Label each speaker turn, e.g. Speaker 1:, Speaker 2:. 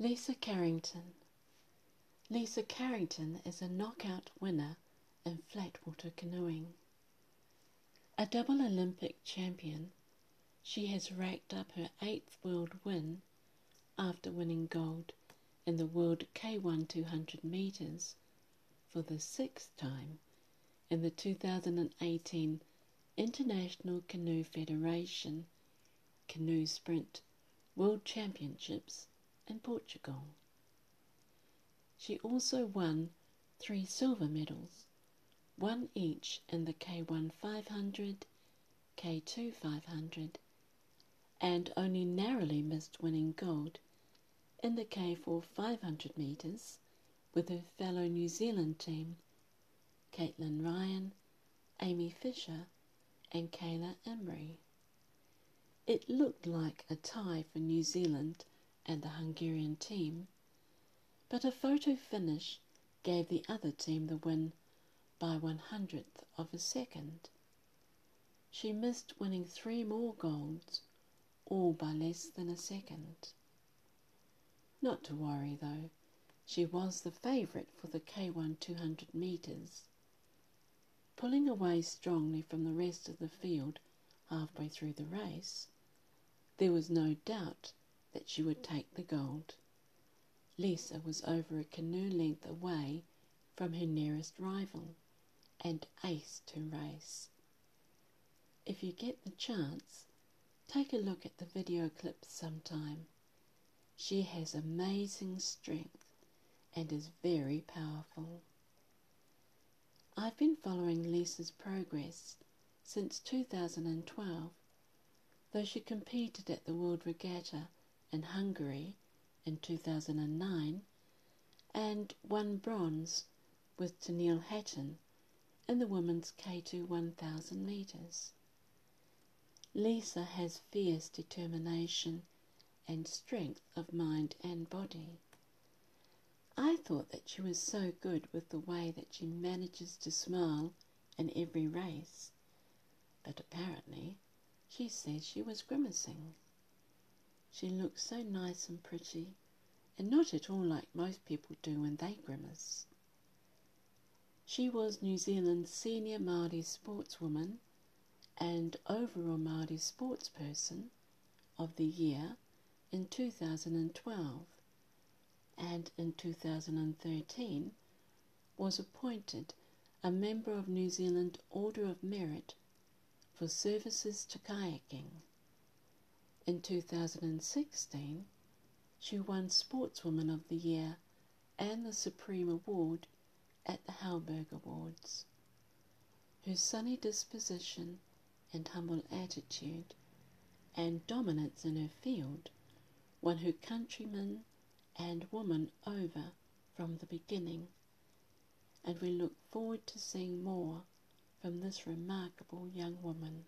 Speaker 1: Lisa Carrington. Lisa Carrington is a knockout winner in flatwater canoeing. A double Olympic champion, she has racked up her eighth world win after winning gold in the World K1 200 metres for the sixth time in the 2018 International Canoe Federation Canoe Sprint World Championships in Portugal. She also won three silver medals, one each in the K1 500, K2 500, and only narrowly missed winning gold in the K4 500 metres with her fellow New Zealand team, Caitlin Ryan, Aimee Fisher, and Kayla Imrie. It looked like a tie for New Zealand and the Hungarian team, but a photo finish gave the other team the win by one hundredth of a second. She missed winning three more golds, all by less than a second. Not to worry though, she was the favourite for the K1 200 metres. Pulling away strongly from the rest of the field halfway through the race, there was no doubt that she would take the gold. Lisa was over a canoe length away from her nearest rival and aced her race. If you get the chance, take a look at the video clips sometime. She has amazing strength and is very powerful. I've been following Lisa's progress since 2012, though she competed at the World Regatta in Hungary in 2009 and won bronze with Teneale Hatton in the women's K2 1000 metres. Lisa has fierce determination and strength of mind and body. I thought that she was so good with the way that she manages to smile in every race, but apparently she says she was grimacing. She looks so nice and pretty, and not at all like most people do when they grimace. She was New Zealand's senior Māori sportswoman and overall Māori sportsperson of the year in 2012 and in 2013 was appointed a member of New Zealand Order of Merit for services to kayaking. In 2016, she won Sportswoman of the Year and the Supreme Award at the Halberg Awards. Her sunny disposition and humble attitude and dominance in her field won her countrymen and woman over from the beginning, and we look forward to seeing more from this remarkable young woman.